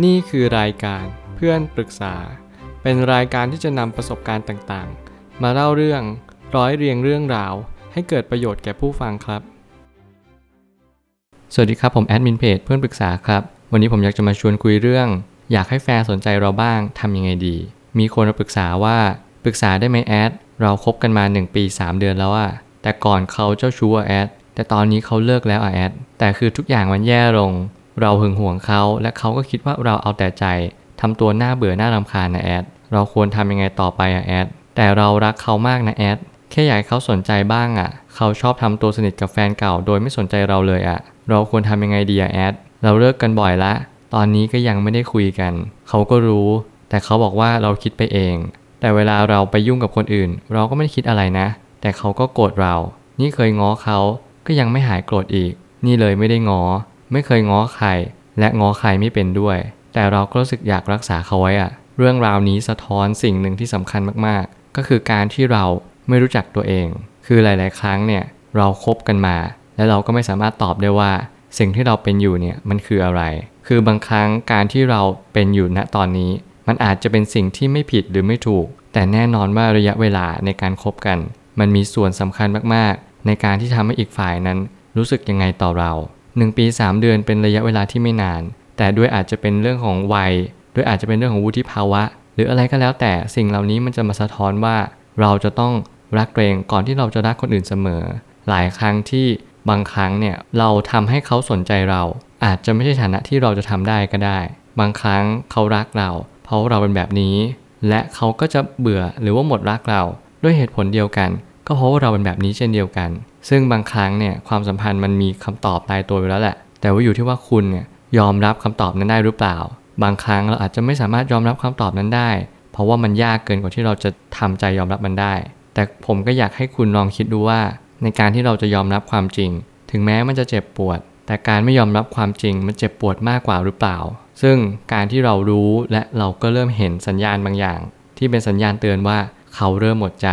นี่คือรายการเพื่อนปรึกษา เป็นรายการที่จะนำประสบการณ์ต่างๆ มาเล่าเรื่องร้อยเรียงเรื่องราว ให้เกิดประโยชน์แก่ผู้ฟังครับ สวัสดีครับผมแอดมินเพจเพื่อนปรึกษาครับ วันนี้ผมอยากจะมาชวนคุยเรื่อง อยากให้แฟนสนใจเราบ้างทำยังไงดี มีคนมาปรึกษาว่าปรึกษาได้ไหมแอดเราคบกันมา 1 ปี 3 เดือนแล้วอะแต่ก่อนเขาเจ้าชู้อะแอดแต่ตอนนี้เขาเลิกแล้วอะแอดแต่คือทุกอย่างมันแย่ลง เราหึงหวงเขาและเขาก็คิดว่าเราเอาแต่ใจทำตัวหน้าเบื่อหน้ารำคาญนะแอด เราควรทำยังไงต่อไปอะแอด แต่เรารักเขามากนะแอด แค่อยากให้เขาสนใจบ้างอะเขาชอบทำตัวสนิทกับแฟนเก่าโดยไม่สนใจเราเลยอะเราควรทำยังไงดีอะแอด เราเลิกกันบ่อยละ ตอนนี้ก็ยังไม่ได้คุยกัน เขาก็รู้ แต่เขาบอกว่าเราคิดไปเอง แต่เวลาเราไปยุ่งกับคนอื่น เราก็ไม่ได้คิดอะไรนะ แต่เขาก็โกรธเรา นี่เคยง้อเขาก็ยังไม่หายโกรธอีก นี่เลยไม่ได้ง้อ ไม่เคยง้อใคร และง้อใครไม่เป็นด้วย แต่เราก็รู้สึกอยากรักษาเขาไว้อะเรื่องราวนี้สะท้อนสิ่งหนึ่งที่สำคัญมากๆ ก็คือการที่เราไม่รู้จักตัวเอง คือหลาย ๆ ครั้งเนี่ยเราคบกันมา และเราก็ไม่สามารถตอบได้ว่า สิ่งที่เราเป็นอยู่เนี่ยมันคืออะไร คือบางครั้งการที่เราเป็นอยู่ณตอนนี้ มันอาจจะเป็นสิ่งที่ไม่ผิดหรือไม่ถูก แต่แน่นอนว่าระยะเวลาในการคบกัน มันมีส่วนสำคัญมากๆ ในการที่ทำให้อีกฝ่ายนั้นรู้สึกยังไงต่อเรา 1 ปี 3 เดือนเป็นระยะเวลาที่ไม่นาน แต่ด้วยอาจจะเป็นเรื่องของวัย ด้วยอาจจะเป็นเรื่องของวุฒิภาวะ หรืออะไรก็แล้วแต่สิ่งเหล่านี้มันจะมาสะท้อนว่า เราจะต้องรักตัวเองก่อนที่เราจะรักคนอื่นเสมอ หลายครั้งที่บางครั้งเนี่ยเราทำให้เขาสนใจเรา อาจจะไม่ใช่ฐานะที่เราจะทำได้ก็ได้ บางครั้งเขารักเรา เพราะเราเป็นแบบนี้ และเขาก็จะเบื่อหรือว่าหมดรักเรา ด้วยเหตุผลเดียวกัน ก็เพราะว่าเราเป็นแบบนี้เช่นเดียวกัน ซึ่งบางครั้งเนี่ยความสัมพันธ์มันมีคำตอบตายตัวอยู่แล้วแหละ แต่ว่าอยู่ที่ว่าคุณเนี่ยยอมรับคำตอบนั้นได้หรือเปล่า บางครั้งเราอาจจะไม่สามารถยอมรับคำตอบนั้นได้ เพราะว่ามันยากเกินกว่าที่เราจะทำใจยอมรับมันได้ แต่ผมก็อยากให้คุณลองคิดดูว่า ในการที่เราจะยอมรับความจริง ถึงแม้มันจะเจ็บปวด แต่การไม่ยอมรับความจริงมันเจ็บปวดมากกว่าหรือเปล่า ซึ่งการที่เรารู้และเราก็เริ่มเห็นสัญญาณบางอย่าง ที่เป็นสัญญาณเตือนว่าเขาเริ่มหมดใจ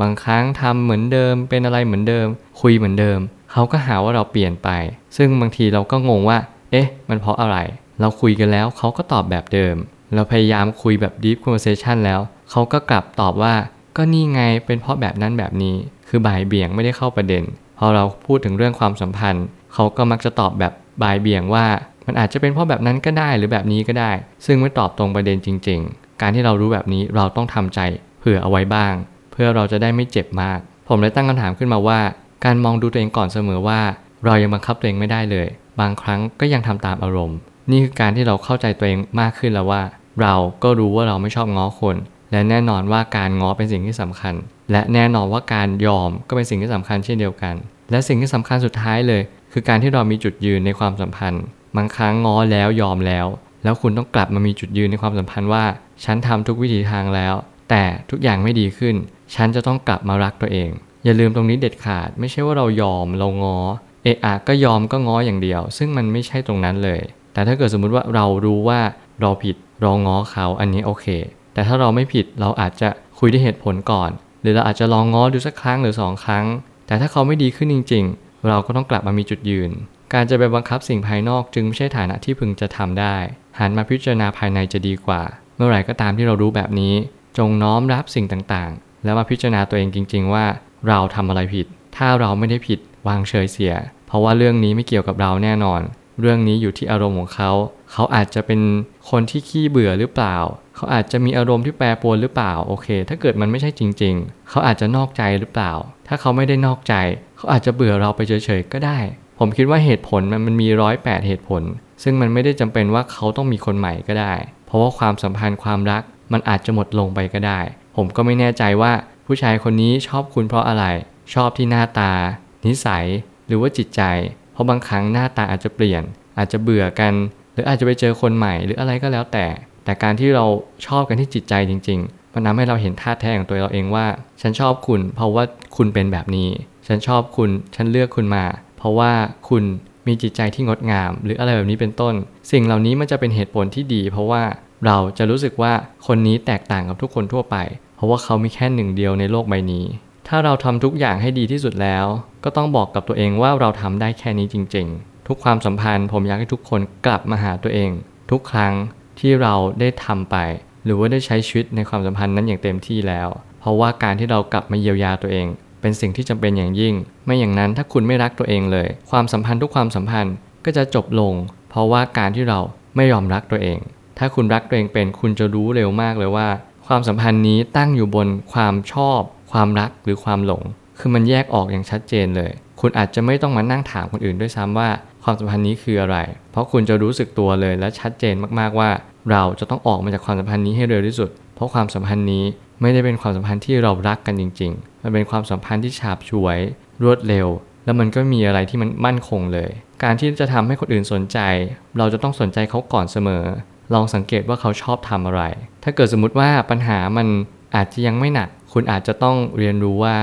บางครั้งทำเหมือนเดิม เป็นอะไรเหมือนเดิม คุยเหมือนเดิม เขาก็หาว่าเราเปลี่ยนไป ซึ่งบางทีเราก็งงว่า เอ๊ะ มันเพราะอะไร เราคุยกันแล้วเขาก็ตอบแบบเดิม เราพยายามคุยแบบ deep conversation แล้ว เขาก็กลับตอบว่า ก็นี่ไงเป็นเพราะแบบนั้นแบบนี้ คือบ่ายเบี่ยงไม่ได้เข้าประเด็น พอเราพูดถึงเรื่องความสัมพันธ์ เขาก็มักจะตอบแบบบ่ายเบี่ยงว่า มันอาจจะเป็นเพราะแบบนั้นก็ได้หรือแบบนี้ก็ได้ ซึ่งไม่ตอบตรงประเด็นจริง ๆ การที่เรารู้แบบนี้เราต้องทำใจเผื่อเอาไว้บ้าง พื่อเราจะได้ไม่เจ็บมาก ผมเลยตั้งคำถามขึ้นมาว่า การมองดูตัวเองก่อนเสมอว่า เรายังบังคับตัวเองไม่ได้เลย บางครั้งก็ยังทำตามอารมณ์ นี่คือการที่เราเข้าใจตัวเองมากขึ้นแล้วว่า เราก็รู้ว่าเราไม่ชอบง้อคน และแน่นอนว่าการง้อเป็นสิ่งที่สำคัญ และแน่นอนว่าการยอมก็เป็นสิ่งที่สำคัญเช่นเดียวกัน และสิ่งที่สำคัญสุดท้ายเลย คือการที่เรามีจุดยืนในความสัมพันธ์บางครั้งง้อแล้วยอมแล้ว แล้วคุณต้องกลับมามีจุดยืนในความสัมพันธ์ว่า ฉันทำทุกวิถีทางแล้ว แต่ทุกอย่างไม่ดีขึ้น ฉันจะต้องกลับมารักตัวเอง อย่าลืมตรงนี้เด็ดขาด ไม่ใช่ว่าเรายอมเราง้อเอะอะก็ยอมก็ง้ออย่างเดียว ซึ่งมันไม่ใช่ตรงนั้นเลย แต่ถ้าเกิดสมมุติว่าเรารู้ว่าเราผิดเราง้อเขาอันนี้โอเค แต่ถ้าเราไม่ผิดเราอาจจะคุยด้วยเหตุผลก่อน หรือเราอาจจะลองง้อดูสักครั้งหรือสองครั้ง แต่ถ้าเขาไม่ดีขึ้นจริง ๆ เราก็ต้องกลับมามีจุดยืน การจะไปบังคับสิ่งภายนอกจึงไม่ใช่ฐานะที่พึงจะทำได้ หันมาพิจารณาภายในจะดีกว่า เมื่อไหร่ก็ตามที่เรารู้แบบนี้ จงน้อมรับสิ่งต่าง แล้วมาพิจารณาตัวเองจริง ๆ ว่าเราทำอะไรผิด ถ้าเราไม่ได้ผิดวางเฉยเสีย เพราะว่าเรื่องนี้ไม่เกี่ยวกับเราแน่นอน เรื่องนี้อยู่ที่อารมณ์ของเขา เขาอาจจะเป็นคนที่ขี้เบื่อหรือเปล่า เขาอาจจะมีอารมณ์ที่แปรปรวนหรือเปล่า โอเค ถ้าเกิดมันไม่ใช่จริง ๆ เขาอาจจะนอกใจหรือเปล่า ถ้าเขาไม่ได้นอกใจ เขาอาจจะเบื่อเราไปเฉยๆก็ได้ ผมคิดว่าเหตุผลมันมันมีร้อยแปดเหตุผล ซึ่งมันไม่ได้จำเป็นว่าเขาต้องมีคนใหม่ก็ได้ เพราะว่าความสัมพันธ์ความรักมันอาจจะหมดลงไปก็ได้ ผมก็ไม่แน่ใจว่าผู้ชายคนนี้ชอบคุณเพราะอะไร ชอบที่หน้าตา นิสัย หรือว่าจิตใจ เพราะบางครั้งหน้าตาอาจจะเปลี่ยน อาจจะเบื่อกัน หรืออาจจะไปเจอคนใหม่หรืออะไรก็แล้วแต่ แต่การที่เราชอบกันที่จิตใจจริง ๆ มันทำให้เราเห็นท่าแท้ของตัวเราเองว่า ฉันชอบคุณ เพราะว่าคุณเป็นแบบนี้ ฉันชอบคุณ ฉันเลือกคุณมา เพราะว่าคุณมีจิตใจที่งดงาม หรืออะไรแบบนี้เป็นต้น สิ่งเหล่านี้มันจะเป็นเหตุผลที่ดี เพราะว่าเราจะรู้สึกว่าคนนี้แตกต่างกับทุกคนทั่วไป เพราะว่าเขามีแค่หนึ่งเดียวในโลกใบนี้ ถ้าเราทำทุกอย่างให้ดีที่สุดแล้ว ก็ต้องบอกกับตัวเองว่าเราทำได้แค่นี้จริง ๆ ทุกความสัมพันธ์ผมอยากให้ทุกคนกลับมาหาตัวเอง ทุกครั้งที่เราได้ทำไป หรือว่าได้ใช้ชีวิตในความสัมพันธ์นั้นอย่างเต็มที่แล้ว เพราะว่าการที่เรากลับมาเยียวยาตัวเอง เป็นสิ่งที่จำเป็นอย่างยิ่ง ไม่อย่างนั้นถ้าคุณไม่รักตัวเองเลย ความสัมพันธ์ทุกความสัมพันธ์ก็จะจบลง เพราะว่าการที่เราไม่ยอมรักตัวเอง ถ้าคุณรักตัวเองเป็นคุณจะรู้เร็วมากเลยว่า ความสัมพันธ์นี้ตั้งอยู่บนความชอบ ความรักหรือความหลง คือมันแยกออกอย่างชัดเจนเลย คุณอาจจะไม่ต้องมานั่งถามคนอื่นด้วยซ้ำว่า ความสัมพันธ์นี้คืออะไร เพราะคุณจะรู้สึกตัวเลยและชัดเจนมากๆว่า เราจะต้องออกมาจากความสัมพันธ์นี้ให้เร็วที่สุด เพราะความสัมพันธ์นี้ไม่ได้เป็นความสัมพันธ์ที่เรารักกันจริง ๆ มันเป็นความสัมพันธ์ที่ฉาบฉวย รวดเร็ว แล้วมันก็มีอะไรที่มันมั่นคงเลย การที่จะทำให้คนอื่นสนใจ เราจะต้องสนใจเขาก่อนเสมอ ลองสังเกตว่าเขาชอบทำอะไร ถ้าเกิดสมมติว่าปัญหามันอาจจะยังไม่หนัก คุณอาจจะต้องเรียนรู้ว่า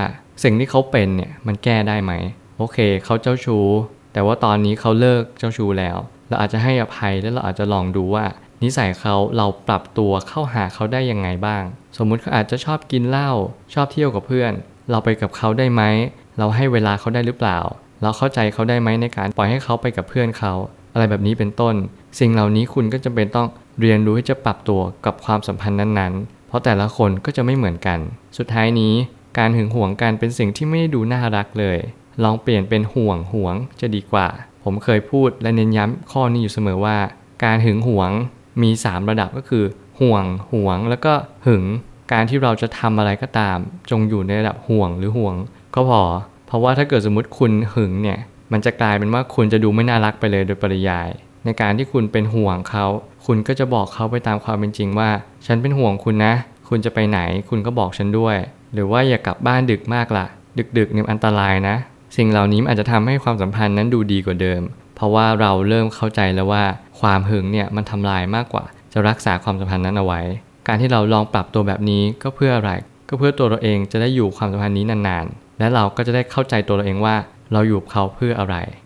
สิ่งที่เขาเป็นเนี่ยมันแก้ได้ไหม โอเค เขาเจ้าชู้ แต่ว่าตอนนี้เขาเลิกเจ้าชู้แล้ว เราอาจจะให้อภัยแล้วเราอาจจะลองดูว่า นิสัยเขาเราปรับตัวเข้าหาเขาได้ยังไงบ้าง สมมุติเขาอาจจะชอบกินเหล้าชอบเที่ยวกับเพื่อน เราไปกับเขาได้ไหม เราให้เวลาเขาได้หรือเปล่า เราเข้าใจเขาได้ไหมในการปล่อยให้เขาไปกับเพื่อนเขา อะไรแบบนี้เป็นต้น สิ่งเหล่านี้คุณก็จำเป็นต้องเรียนรู้ที่จะปรับตัวกับความสัมพันธ์นั้นๆ เพราะแต่ละคนก็จะไม่เหมือนกัน สุดท้ายนี้การหึงหวงกันเป็นสิ่งที่ไม่ได้ดูน่ารักเลย ลองเปลี่ยนเป็นห่วงหวงจะดีกว่า ผมเคยพูดและเน้นย้ำข้อนี้อยู่เสมอว่า การหึงหวงมี 3 ระดับก็คือ ห่วงหวง แล้วก็หึง การที่เราจะทำอะไรก็ตาม จงอยู่ในระดับห่วงหรือห่วง ก็พอ เพราะว่าถ้าเกิดสมมติคุณหึงเนี่ย มันจะกลายเป็นว่าคุณจะดูไม่น่ารักไปเลยโดยปริยาย ในการที่คุณเป็นห่วงเขา คุณก็จะบอกเขาไปตามความเป็นจริงว่า ฉันเป็นห่วงคุณนะ คุณจะไปไหน คุณก็บอกฉันด้วย หรือว่าอย่ากลับบ้านดึกมากละดึกๆเนี่ยอันตรายนะ สิ่งเหล่านี้อาจจะทำให้ความสัมพันธ์นั้นดูดีกว่าเดิม เพราะว่าเราเริ่มเข้าใจแล้วว่า ความหึงเนี่ยมันทำลายมากกว่า จะรักษาความสัมพันธ์นั้นเอาไว้ การที่เราลองปรับตัวแบบนี้ก็เพื่ออะไร ก็เพื่อตัวเราเองจะได้อยู่ความสัมพันธ์นี้นานๆ และเราก็จะได้เข้าใจตัวเราเองว่า เราอยู่เขาเพื่ออะไร